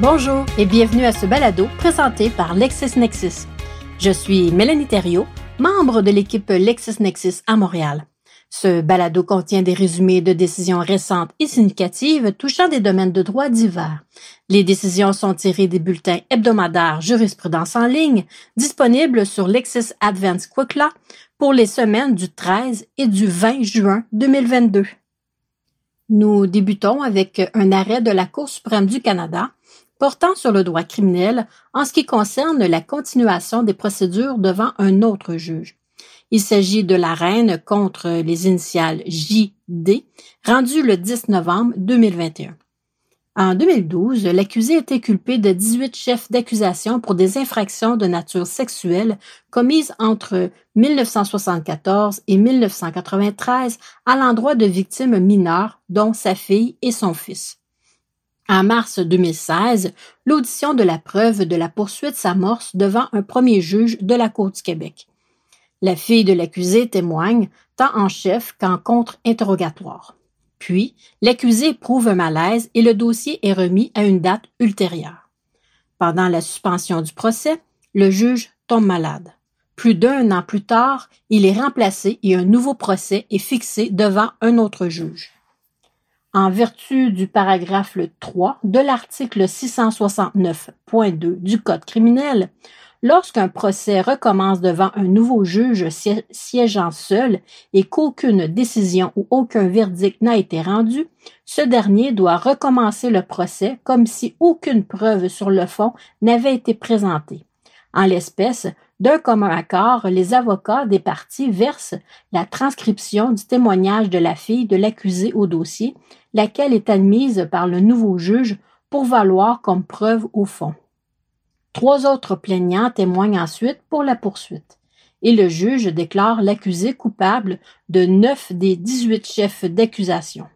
Bonjour et bienvenue à ce balado présenté par LexisNexis. Je suis Mélanie Thériault, membre de l'équipe LexisNexis à Montréal. Ce balado contient des résumés de décisions récentes et significatives touchant des domaines de droit divers. Les décisions sont tirées des bulletins hebdomadaires jurisprudence en ligne disponibles sur Lexis Advance pour les semaines du 13 et du 20 juin 2022. Nous débutons avec un arrêt de la Cour suprême du Canada portant sur le droit criminel en ce qui concerne la continuation des procédures devant un autre juge. Il s'agit de la reine contre les initiales JD, rendue le 10 novembre 2021. En 2012, l'accusé était culpé de 18 chefs d'accusation pour des infractions de nature sexuelle commises entre 1974 et 1993 à l'endroit de victimes mineures, dont sa fille et son fils. En mars 2016, l'audition de la preuve de la poursuite s'amorce devant un premier juge de la Cour du Québec. La fille de l'accusé témoigne tant en chef qu'en contre-interrogatoire. Puis, l'accusé prouve un malaise et le dossier est remis à une date ultérieure. Pendant la suspension du procès, le juge tombe malade. Plus d'un an plus tard, il est remplacé et un nouveau procès est fixé devant un autre juge en vertu du paragraphe 3 de l'article 669.2 du Code criminel, lorsqu'un procès recommence devant un nouveau juge siégeant seul et qu'aucune décision ou aucun verdict n'a été rendu, ce dernier doit recommencer le procès comme si aucune preuve sur le fond n'avait été présentée. En l'espèce, d'un commun accord, les avocats des parties versent la transcription du témoignage de la fille de l'accusé au dossier, laquelle est admise par le nouveau juge pour valoir comme preuve au fond. Trois autres plaignants témoignent ensuite pour la poursuite et le juge déclare l'accusé coupable de neuf des dix-huit chefs d'accusation.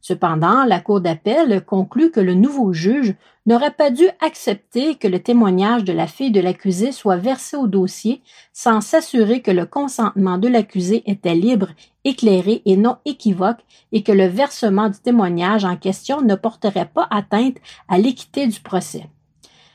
Cependant, la Cour d'appel conclut que le nouveau juge n'aurait pas dû accepter que le témoignage de la fille de l'accusé soit versé au dossier sans s'assurer que le consentement de l'accusé était libre, éclairé et non équivoque et que le versement du témoignage en question ne porterait pas atteinte à l'équité du procès.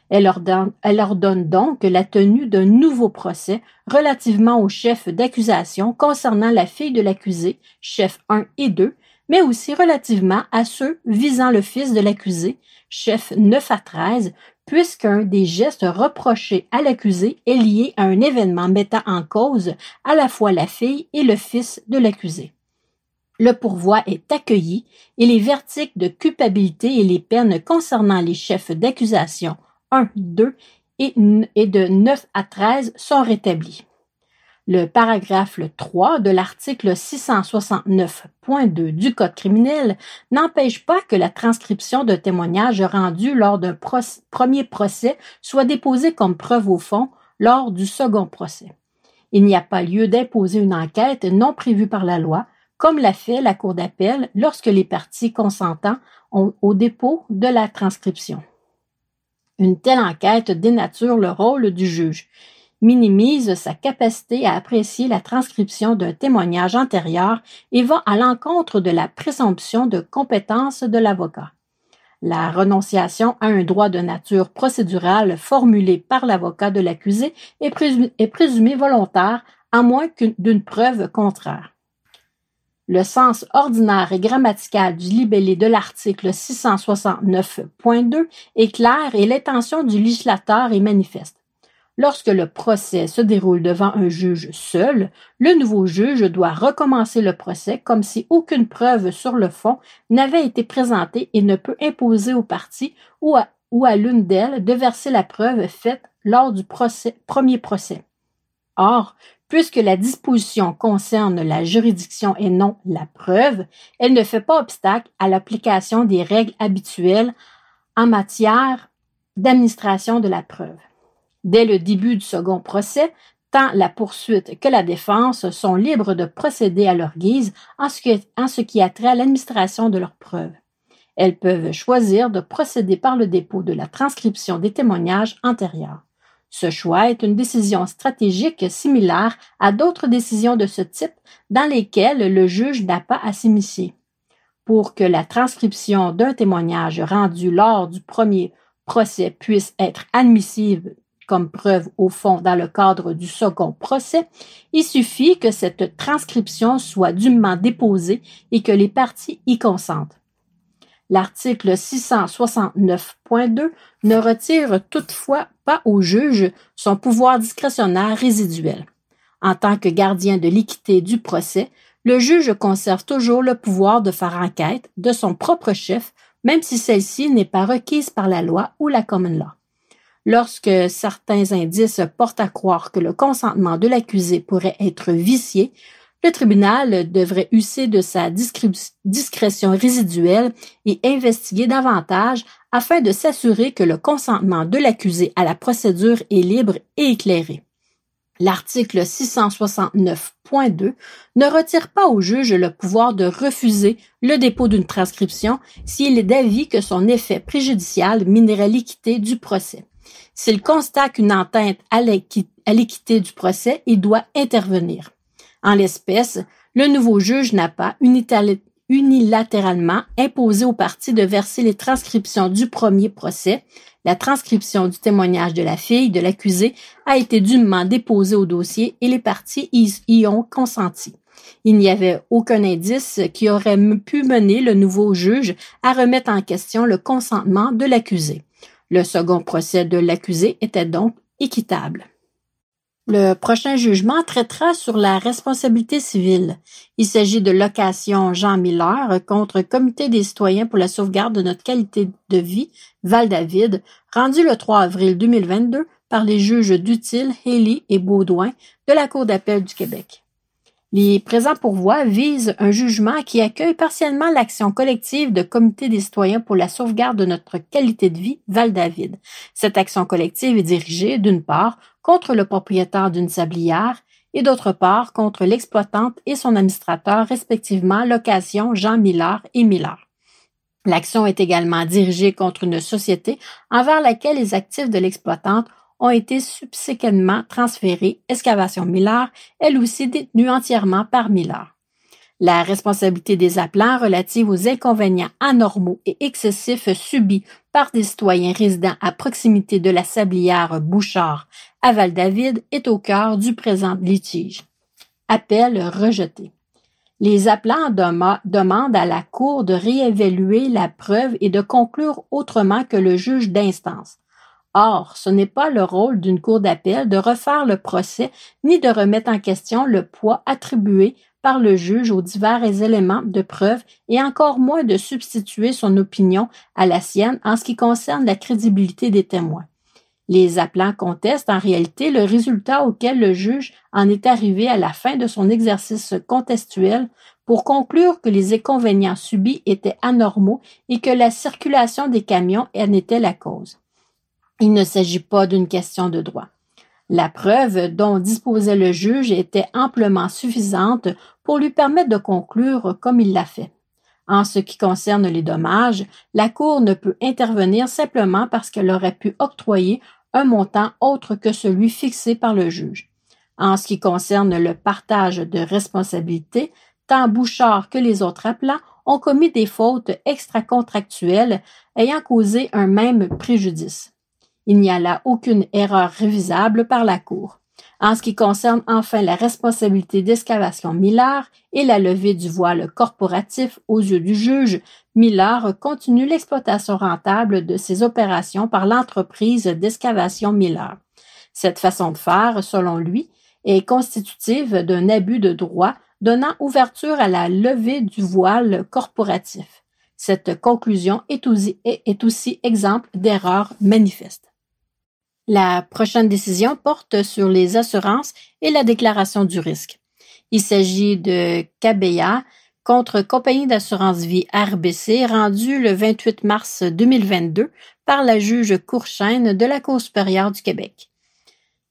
Elle ordonne, donc la tenue d'un nouveau procès relativement au chef d'accusation concernant la fille de l'accusé, chef 1 et 2, mais aussi relativement à ceux visant le fils de l'accusé, chef 9 à 13, puisqu'un des gestes reprochés à l'accusé est lié à un événement mettant en cause à la fois la fille et le fils de l'accusé. Le pourvoi est accueilli et les verdicts de culpabilité et les peines concernant les chefs d'accusation 1, 2 et de 9 à 13 sont rétablis. Le paragraphe 3 de l'article 669.2 du Code criminel n'empêche pas que la transcription de témoignages rendus lors d'un premier procès soit déposée comme preuve au fond lors du second procès. Il n'y a pas lieu d'imposer une enquête non prévue par la loi, comme l'a fait la Cour d'appel lorsque les parties consentants ont au dépôt de la transcription. Une telle enquête dénature le rôle du juge minimise sa capacité à apprécier la transcription d'un témoignage antérieur et va à l'encontre de la présomption de compétence de l'avocat. La renonciation à un droit de nature procédurale formulé par l'avocat de l'accusé est, présumée volontaire à moins d'une preuve contraire. Le sens ordinaire et grammatical du libellé de l'article 669.2 est clair et l'intention du législateur est manifeste. Lorsque le procès se déroule devant un juge seul, le nouveau juge doit recommencer le procès comme si aucune preuve sur le fond n'avait été présentée et ne peut imposer aux parties ou à, l'une d'elles de verser la preuve faite lors du premier procès. Or, puisque la disposition concerne la juridiction et non la preuve, elle ne fait pas obstacle à l'application des règles habituelles en matière d'administration de la preuve. Dès le début du second procès, tant la poursuite que la défense sont libres de procéder à leur guise en ce qui, a trait à l'administration de leurs preuves. Elles peuvent choisir de procéder par le dépôt de la transcription des témoignages antérieurs. Ce choix est une décision stratégique similaire à d'autres décisions de ce type dans lesquelles le juge n'a pas à s'immiscer. Pour que la transcription d'un témoignage rendu lors du premier procès puisse être admissible comme preuve au fond dans le cadre du second procès, il suffit que cette transcription soit dûment déposée et que les parties y consentent. L'article 669.2 ne retire toutefois pas au juge son pouvoir discrétionnaire résiduel. En tant que gardien de l'équité du procès, le juge conserve toujours le pouvoir de faire enquête de son propre chef, même si celle-ci n'est pas requise par la loi ou la common law. Lorsque certains indices portent à croire que le consentement de l'accusé pourrait être vicié, le tribunal devrait user de sa discrétion résiduelle et investiguer davantage afin de s'assurer que le consentement de l'accusé à la procédure est libre et éclairé. L'article 669.2 ne retire pas au juge le pouvoir de refuser le dépôt d'une transcription s'il est d'avis que son effet préjudicial minerait l'équité du procès. S'il constate qu'une atteinte à l'équité du procès, il doit intervenir. En l'espèce, le nouveau juge n'a pas unilatéralement imposé aux parties de verser les transcriptions du premier procès. La transcription du témoignage de la fille de l'accusé a été dûment déposée au dossier et les parties y ont consenti. Il n'y avait aucun indice qui aurait pu mener le nouveau juge à remettre en question le consentement de l'accusé. Le second procès de l'accusé était donc équitable. Le prochain jugement traitera sur la responsabilité civile. Il s'agit de location Jean Miller contre Comité des citoyens pour la sauvegarde de notre qualité de vie, Val-David, rendu le 3 avril 2022 par les juges Dutil, Haley et Baudouin de la Cour d'appel du Québec. Les présents pourvois visent un jugement qui accueille partiellement l'action collective de Comité des citoyens pour la sauvegarde de notre qualité de vie, Val-David. Cette action collective est dirigée, d'une part, contre le propriétaire d'une sablière et d'autre part contre l'exploitante et son administrateur, respectivement Location Jean Miller et Miller. L'action est également dirigée contre une société envers laquelle les actifs de l'exploitante ont été subséquemment transférés, Excavation Miller, elle aussi détenue entièrement par Miller. La responsabilité des appelants relative aux inconvénients anormaux et excessifs subis par des citoyens résidant à proximité de la sablière Bouchard à Val-David est au cœur du présent litige. Appel rejeté. Les appelants demandent à la Cour de réévaluer la preuve et de conclure autrement que le juge d'instance. Or, ce n'est pas le rôle d'une cour d'appel de refaire le procès ni de remettre en question le poids attribué par le juge aux divers éléments de preuve et encore moins de substituer son opinion à la sienne en ce qui concerne la crédibilité des témoins. Les appelants contestent en réalité le résultat auquel le juge en est arrivé à la fin de son exercice contextuel pour conclure que les inconvénients subis étaient anormaux et que la circulation des camions en était la cause. Il ne s'agit pas d'une question de droit. La preuve dont disposait le juge était amplement suffisante pour lui permettre de conclure comme il l'a fait. En ce qui concerne les dommages, la Cour ne peut intervenir simplement parce qu'elle aurait pu octroyer un montant autre que celui fixé par le juge. En ce qui concerne le partage de responsabilités, tant Bouchard que les autres appelants ont commis des fautes extracontractuelles ayant causé un même préjudice. Il n'y a là aucune erreur révisable par la Cour. En ce qui concerne enfin la responsabilité d'excavation Miller et la levée du voile corporatif aux yeux du juge, Miller continue l'exploitation rentable de ses opérations par l'entreprise d'excavation Miller. Cette façon de faire, selon lui, est constitutive d'un abus de droit donnant ouverture à la levée du voile corporatif. Cette conclusion est aussi, est aussi exemple d'erreur manifeste. La prochaine décision porte sur les assurances et la déclaration du risque. Il s'agit de Cabella contre Compagnie d'assurance vie RBC rendu le 28 mars 2022 par la juge Courchaine de la Cour supérieure du Québec.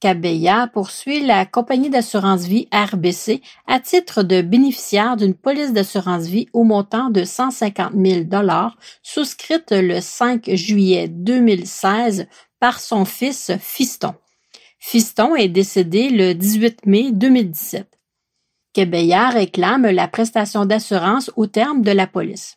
Cabella poursuit la compagnie d'assurance vie RBC à titre de bénéficiaire d'une police d'assurance vie au montant de 150 000 dollars souscrite le 5 juillet 2016 par son fils Fiston. Fiston est décédé le 18 mai 2017. Québécois réclame la prestation d'assurance au terme de la police.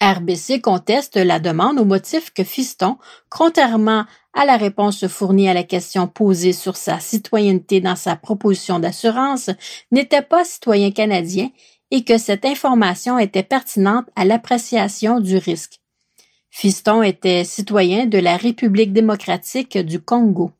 RBC conteste la demande au motif que Fiston, contrairement à la réponse fournie à la question posée sur sa citoyenneté dans sa proposition d'assurance, n'était pas citoyen canadien et que cette information était pertinente à l'appréciation du risque. Fiston était citoyen de la République démocratique du Congo.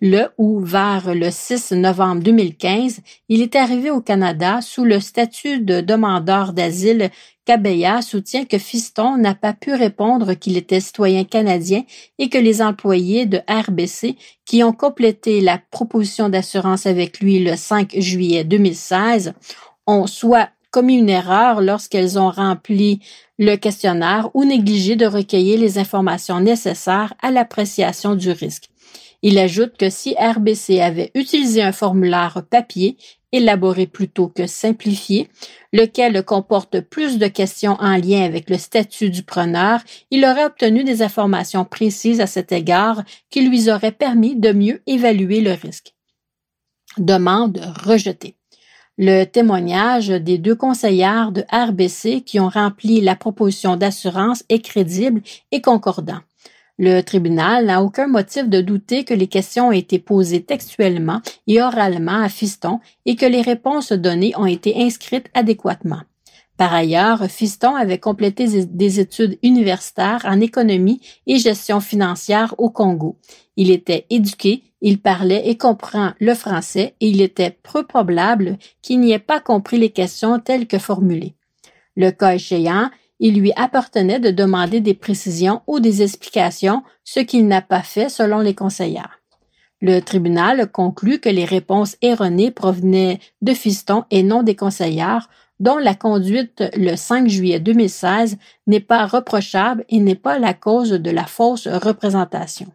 Le ou vers le 6 novembre 2015, il est arrivé au Canada sous le statut de demandeur d'asile. Kabeya soutient que Fiston n'a pas pu répondre qu'il était citoyen canadien et que les employés de RBC qui ont complété la proposition d'assurance avec lui le 5 juillet 2016 ont soit commis une erreur lorsqu'elles ont rempli le questionnaire ou négligé de recueillir les informations nécessaires à l'appréciation du risque. Il ajoute que si RBC avait utilisé un formulaire papier, élaboré plutôt que simplifié, lequel comporte plus de questions en lien avec le statut du preneur, il aurait obtenu des informations précises à cet égard qui lui auraient permis de mieux évaluer le risque. Demande rejetée. Le témoignage des deux conseillères de RBC qui ont rempli la proposition d'assurance est crédible et concordant. Le tribunal n'a aucun motif de douter que les questions ont été posées textuellement et oralement à Fiston et que les réponses données ont été inscrites adéquatement. Par ailleurs, Fiston avait complété des études universitaires en économie et gestion financière au Congo. Il était éduqué, il parlait et comprend le français et il était peu probable qu'il n'y ait pas compris les questions telles que formulées. Le cas échéant, il lui appartenait de demander des précisions ou des explications, ce qu'il n'a pas fait selon les conseillères. Le tribunal conclut que les réponses erronées provenaient de Fiston et non des conseillères, dont la conduite le 5 juillet 2016 n'est pas reprochable et n'est pas la cause de la fausse représentation.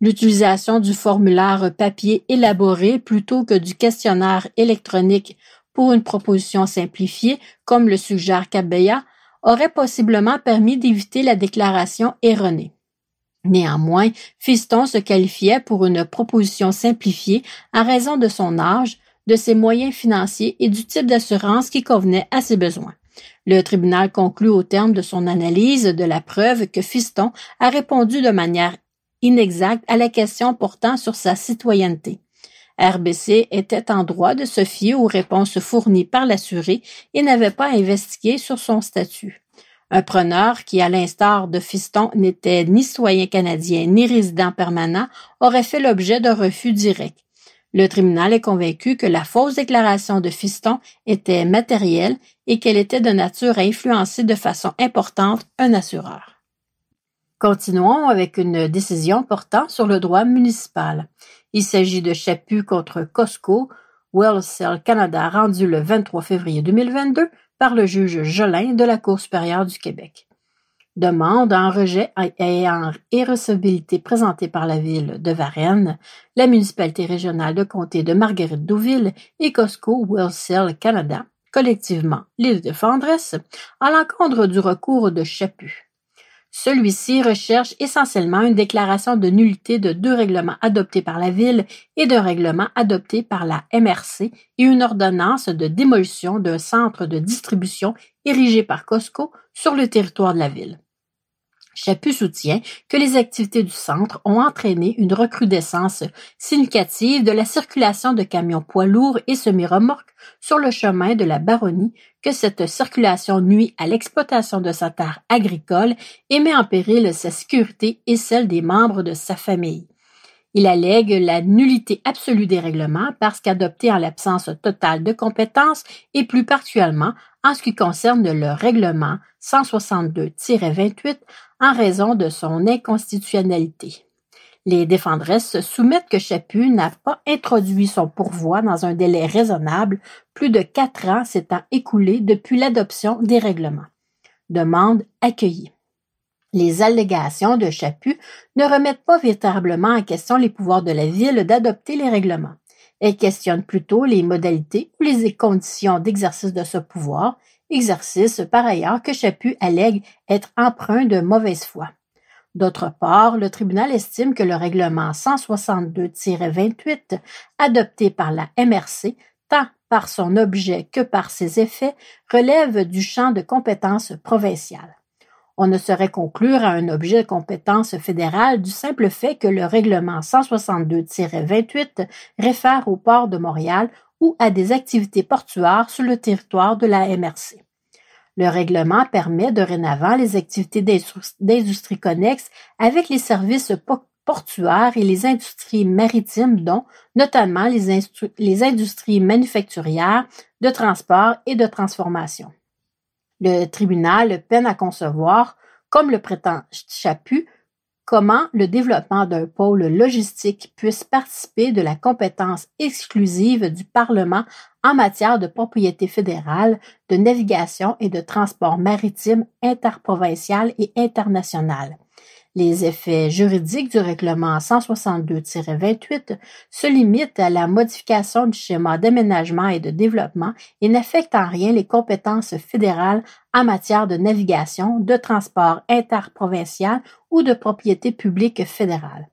L'utilisation du formulaire papier élaboré plutôt que du questionnaire électronique pour une proposition simplifiée, comme le suggère Cabeya, aurait possiblement permis d'éviter la déclaration erronée. Néanmoins, Fiston se qualifiait pour une proposition simplifiée en raison de son âge, de ses moyens financiers et du type d'assurance qui convenait à ses besoins. Le tribunal conclut au terme de son analyse de la preuve que Fiston a répondu de manière inexacte à la question portant sur sa citoyenneté. RBC était en droit de se fier aux réponses fournies par l'assuré et n'avait pas investigué sur son statut. Un preneur qui, à l'instar de Fiston, n'était ni citoyen canadien ni résident permanent, aurait fait l'objet d'un refus direct. Le tribunal est convaincu que la fausse déclaration de Fiston était matérielle et qu'elle était de nature à influencer de façon importante un assureur. Continuons avec une décision portant sur le droit municipal. Il s'agit de Chaput contre Costco, Wellsell Canada, rendu le 23 février 2022 par le juge Jolin de la Cour supérieure du Québec. Demande en rejet et en irrecevabilité présentée par la ville de Varennes, la municipalité régionale de comté de Marguerite-Douville et Costco Wellsell Canada, collectivement l'île de Fendresse, à l'encontre du recours de Chaput. Celui-ci recherche essentiellement une déclaration de nullité de deux règlements adoptés par la Ville et d'un règlement adopté par la MRC et une ordonnance de démolition d'un centre de distribution érigé par Costco sur le territoire de la Ville. Chaput soutient que les activités du centre ont entraîné une recrudescence significative de la circulation de camions poids lourds et semi-remorques sur le chemin de la baronnie, que cette circulation nuit à l'exploitation de sa terre agricole et met en péril sa sécurité et celle des membres de sa famille. Il allègue la nullité absolue des règlements parce qu'adoptés en l'absence totale de compétences et plus particulièrement en ce qui concerne le règlement 162-28 en raison de son inconstitutionnalité. Les défendresses soumettent que Chaput n'a pas introduit son pourvoi dans un délai raisonnable, plus de quatre ans s'étant écoulés depuis l'adoption des règlements. Demande accueillie. Les allégations de Chaput ne remettent pas véritablement en question les pouvoirs de la Ville d'adopter les règlements. Elles questionnent plutôt les modalités ou les conditions d'exercice de ce pouvoir, exercice par ailleurs que Chaput allègue être empreint de mauvaise foi. D'autre part, le tribunal estime que le règlement 162-28 adopté par la MRC, tant par son objet que par ses effets, relève du champ de compétences provinciales. On ne saurait conclure à un objet de compétence fédérale du simple fait que le règlement 162-28 réfère au port de Montréal ou à des activités portuaires sur le territoire de la MRC. Le règlement permet dorénavant les activités d'industrie connexes avec les services portuaires et les industries maritimes, dont notamment les, les industries manufacturières, de transport et de transformation. Le tribunal peine à concevoir, comme le prétend Chaput, comment le développement d'un pôle logistique puisse participer de la compétence exclusive du Parlement en matière de propriété fédérale, de navigation et de transport maritime interprovincial et international. Les effets juridiques du règlement 162-28 se limitent à la modification du schéma d'aménagement et de développement et n'affectent en rien les compétences fédérales en matière de navigation, de transport interprovincial ou de propriété publique fédérale.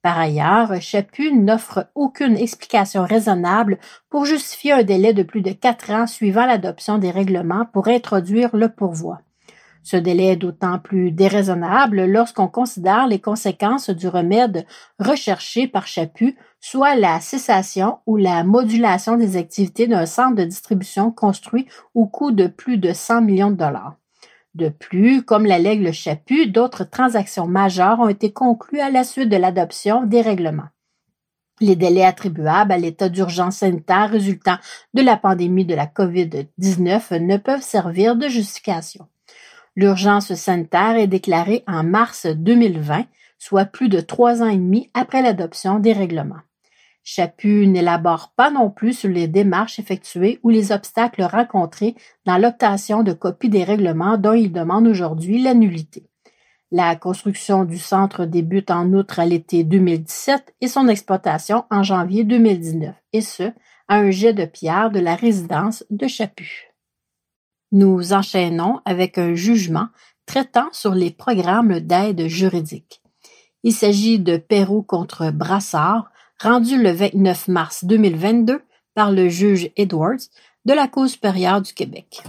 Par ailleurs, Chaput n'offre aucune explication raisonnable pour justifier un délai de plus de quatre ans suivant l'adoption des règlements pour introduire le pourvoi. Ce délai est d'autant plus déraisonnable lorsqu'on considère les conséquences du remède recherché par Chaput, soit la cessation ou la modulation des activités d'un centre de distribution construit au coût de plus de 100 millions de dollars. De plus, comme l'allègue le Chaput, d'autres transactions majeures ont été conclues à la suite de l'adoption des règlements. Les délais attribuables à l'état d'urgence sanitaire résultant de la pandémie de la COVID-19 ne peuvent servir de justification. L'urgence sanitaire est déclarée en mars 2020, soit plus de trois ans et demi après l'adoption des règlements. Chaput n'élabore pas non plus sur les démarches effectuées ou les obstacles rencontrés dans l'obtention de copies des règlements dont il demande aujourd'hui la nullité. La construction du centre débute en outre à l'été 2017 et son exploitation en janvier 2019, et ce, à un jet de pierre de la résidence de Chaput. Nous enchaînons avec un jugement traitant sur les programmes d'aide juridique. Il s'agit de Perrault contre Brassard, rendu le 29 mars 2022 par le juge Edwards de la Cour supérieure du Québec.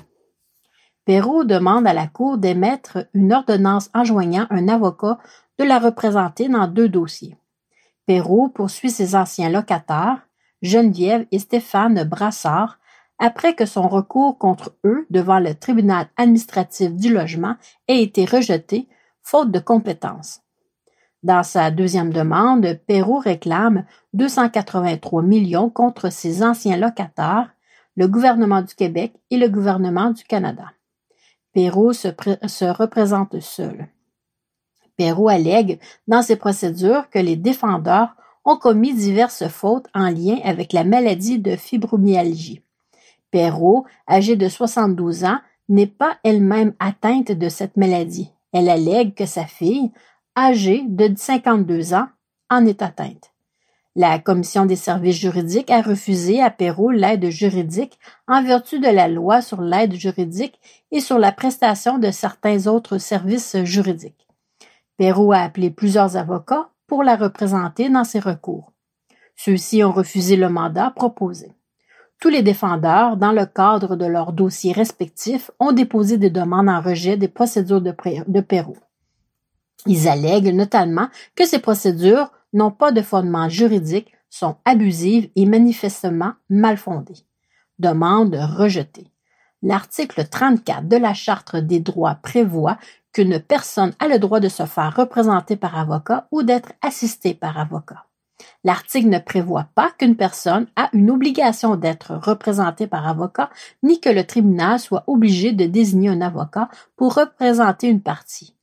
Perrault demande à la Cour d'émettre une ordonnance enjoignant un avocat de la représenter dans deux dossiers. Perrault poursuit ses anciens locataires, Geneviève et Stéphane Brassard, après que son recours contre eux devant le tribunal administratif du logement ait été rejeté, faute de compétences. Dans sa deuxième demande, Perrault réclame 283 millions contre ses anciens locataires, le gouvernement du Québec et le gouvernement du Canada. Perrault se, se représente seul. Perrault allègue dans ses procédures que les défendeurs ont commis diverses fautes en lien avec la maladie de fibromyalgie. Perrault, âgée de 72 ans, n'est pas elle-même atteinte de cette maladie. Elle allègue que sa fille, âgée de 52 ans, en est atteinte. La Commission des services juridiques a refusé à Perrault l'aide juridique en vertu de la loi sur l'aide juridique et sur la prestation de certains autres services juridiques. Perrault a appelé plusieurs avocats pour la représenter dans ses recours. Ceux-ci ont refusé le mandat proposé. Tous les défendeurs, dans le cadre de leurs dossiers respectifs, ont déposé des demandes en rejet des procédures de, Pérou. Ils allèguent notamment que ces procédures n'ont pas de fondement juridique, sont abusives et manifestement mal fondées. Demande rejetée. L'article 34 de la Charte des droits prévoit qu'une personne a le droit de se faire représenter par avocat ou d'être assistée par avocat. L'article ne prévoit pas qu'une personne a une obligation d'être représentée par avocat, ni que le tribunal soit obligé de désigner un avocat pour représenter une partie.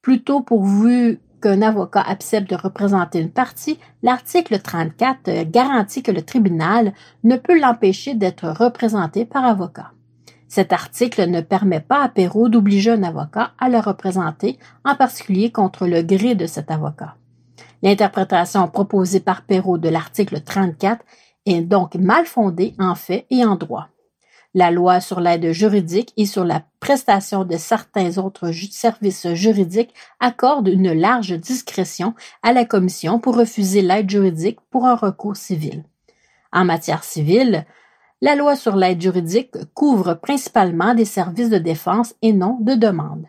Plutôt pourvu qu'un avocat accepte de représenter une partie, l'article 34 garantit que le tribunal ne peut l'empêcher d'être représenté par avocat. Cet article ne permet pas à Perrault d'obliger un avocat à le représenter, en particulier contre le gré de cet avocat. L'interprétation proposée par Perrault de l'article 34 est donc mal fondée en fait et en droit. La loi sur l'aide juridique et sur la prestation de certains autres services juridiques accorde une large discrétion à la Commission pour refuser l'aide juridique pour un recours civil. En matière civile, la loi sur l'aide juridique couvre principalement des services de défense et non de demande.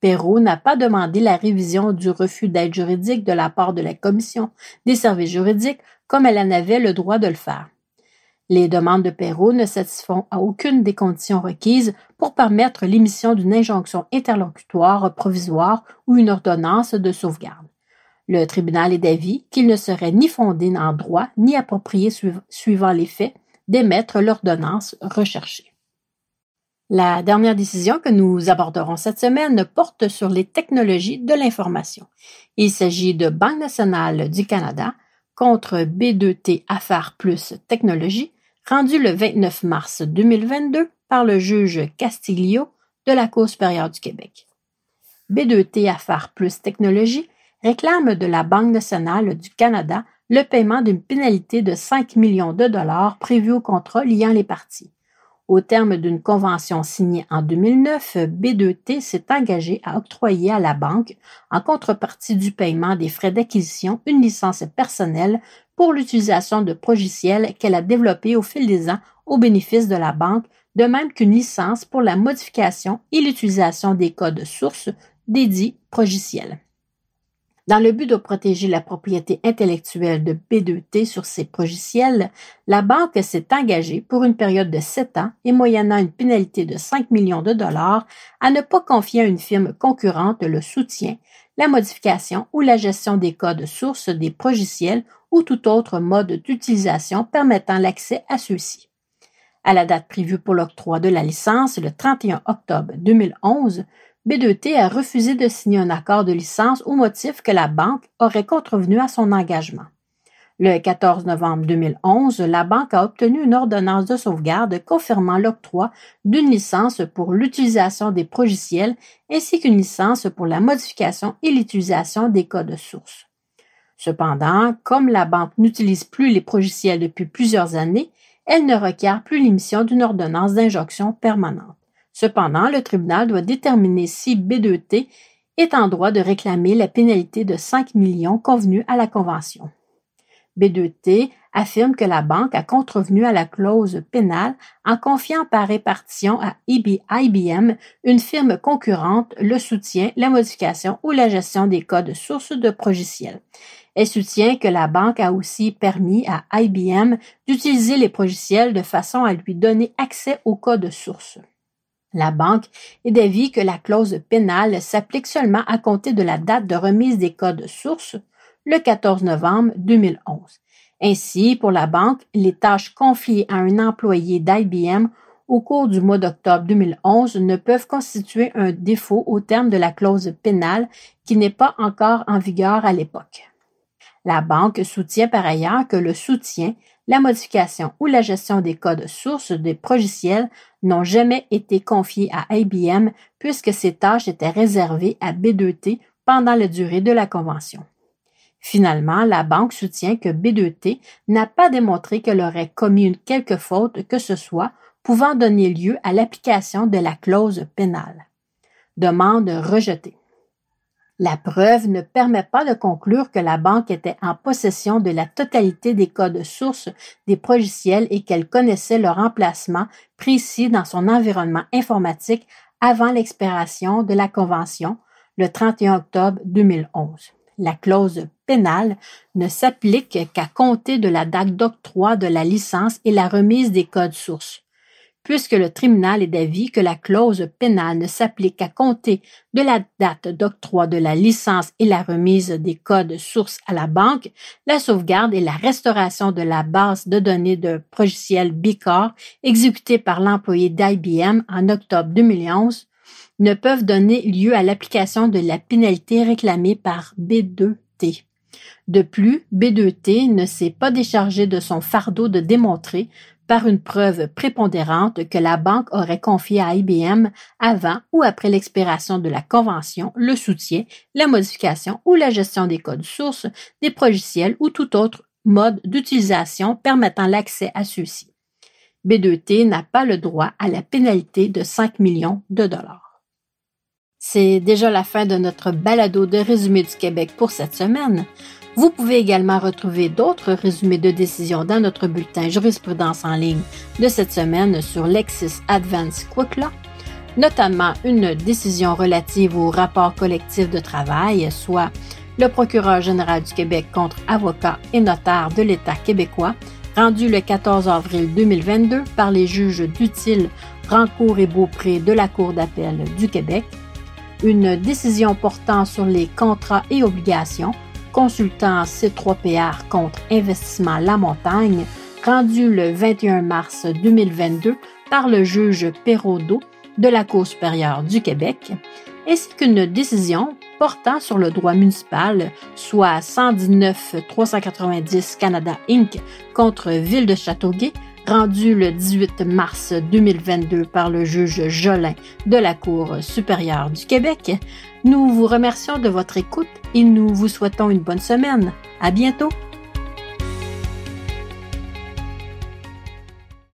Perrault n'a pas demandé la révision du refus d'aide juridique de la part de la Commission des services juridiques comme elle en avait le droit de le faire. Les demandes de Perrault ne satisfont à aucune des conditions requises pour permettre l'émission d'une injonction interlocutoire provisoire ou une ordonnance de sauvegarde. Le tribunal est d'avis qu'il ne serait ni fondé en droit ni approprié suivant les faits d'émettre l'ordonnance recherchée. La dernière décision que nous aborderons cette semaine porte sur les technologies de l'information. Il s'agit de Banque nationale du Canada contre B2T Affaires Plus Technologies rendu le 29 mars 2022 par le juge Castillo de la Cour supérieure du Québec. B2T Affaires Plus Technologies réclame de la Banque nationale du Canada le paiement d'une pénalité de 5 millions de dollars prévue au contrat liant les parties. Au terme d'une convention signée en 2009, B2T s'est engagé à octroyer à la banque, en contrepartie du paiement des frais d'acquisition, une licence personnelle pour l'utilisation de progiciels qu'elle a développés au fil des ans au bénéfice de la banque, de même qu'une licence pour la modification et l'utilisation des codes sources dédiés progiciels. Dans le but de protéger la propriété intellectuelle de B2T sur ces progiciels, la banque s'est engagée pour une période de sept ans et moyennant une pénalité de 5 millions de dollars à ne pas confier à une firme concurrente le soutien, la modification ou la gestion des codes sources des progiciels ou tout autre mode d'utilisation permettant l'accès à ceux-ci. À la date prévue pour l'octroi de la licence, le 31 octobre 2011, B2T a refusé de signer un accord de licence au motif que la banque aurait contrevenu à son engagement. Le 14 novembre 2011, la banque a obtenu une ordonnance de sauvegarde confirmant l'octroi d'une licence pour l'utilisation des progiciels ainsi qu'une licence pour la modification et l'utilisation des codes sources. Cependant, comme la banque n'utilise plus les progiciels depuis plusieurs années, elle ne requiert plus l'émission d'une ordonnance d'injonction permanente. Cependant, le tribunal doit déterminer si B2T est en droit de réclamer la pénalité de 5 millions convenue à la Convention. B2T affirme que la banque a contrevenu à la clause pénale en confiant par répartition à IBM, une firme concurrente, le soutien, la modification ou la gestion des codes sources de progiciels. Elle soutient que la banque a aussi permis à IBM d'utiliser les progiciels de façon à lui donner accès aux codes sources. La banque est d'avis que la clause pénale s'applique seulement à compter de la date de remise des codes sources, le 14 novembre 2011. Ainsi, pour la banque, les tâches confiées à un employé d'IBM au cours du mois d'octobre 2011 ne peuvent constituer un défaut au terme de la clause pénale qui n'est pas encore en vigueur à l'époque. La banque soutient par ailleurs que le soutien, la modification ou la gestion des codes sources des progiciels n'ont jamais été confiés à IBM puisque ces tâches étaient réservées à B2T pendant la durée de la convention. Finalement, la banque soutient que B2T n'a pas démontré qu'elle aurait commis une quelque faute que ce soit pouvant donner lieu à l'application de la clause pénale. Demande rejetée. La preuve ne permet pas de conclure que la banque était en possession de la totalité des codes sources des progiciels et qu'elle connaissait leur emplacement précis dans son environnement informatique avant l'expiration de la Convention le 31 octobre 2011 la clause pénale ne s'applique qu'à compter de la date d'octroi de la licence et la remise des codes sources. Puisque le tribunal est d'avis que la clause pénale ne s'applique qu'à compter de la date d'octroi de la licence et la remise des codes sources à la banque, la sauvegarde et la restauration de la base de données de logiciel Bicor exécutée par l'employé d'IBM en octobre 2011 ne peuvent donner lieu à l'application de la pénalité réclamée par B2T. De plus, B2T ne s'est pas déchargé de son fardeau de démontrer par une preuve prépondérante que la banque aurait confié à IBM avant ou après l'expiration de la convention le soutien, la modification ou la gestion des codes sources, des progiciels ou tout autre mode d'utilisation permettant l'accès à ceux-ci. B2T n'a pas le droit à la pénalité de 5 millions de dollars. C'est déjà la fin de notre balado de résumé du Québec pour cette semaine. Vous pouvez également retrouver d'autres résumés de décisions dans notre bulletin jurisprudence en ligne de cette semaine sur Lexis Advance Quick notamment une décision relative au rapport collectif de travail, soit le procureur général du Québec contre avocats et notaires de l'État québécois, rendu le 14 avril 2022 par les juges d'Utile, Rancourt et Beaupré de la Cour d'appel du Québec, une décision portant sur les contrats et obligations, consultant C3PR contre Investissement La Montagne, rendu le 21 mars 2022 par le juge Perraudot de la Cour supérieure du Québec, ainsi qu'une décision portant sur le droit municipal, soit 119 390 Canada Inc. contre Ville de Châteauguay, rendu le 18 mars 2022 par le juge Jolin de la Cour supérieure du Québec. Nous vous remercions de votre écoute et nous vous souhaitons une bonne semaine. À bientôt!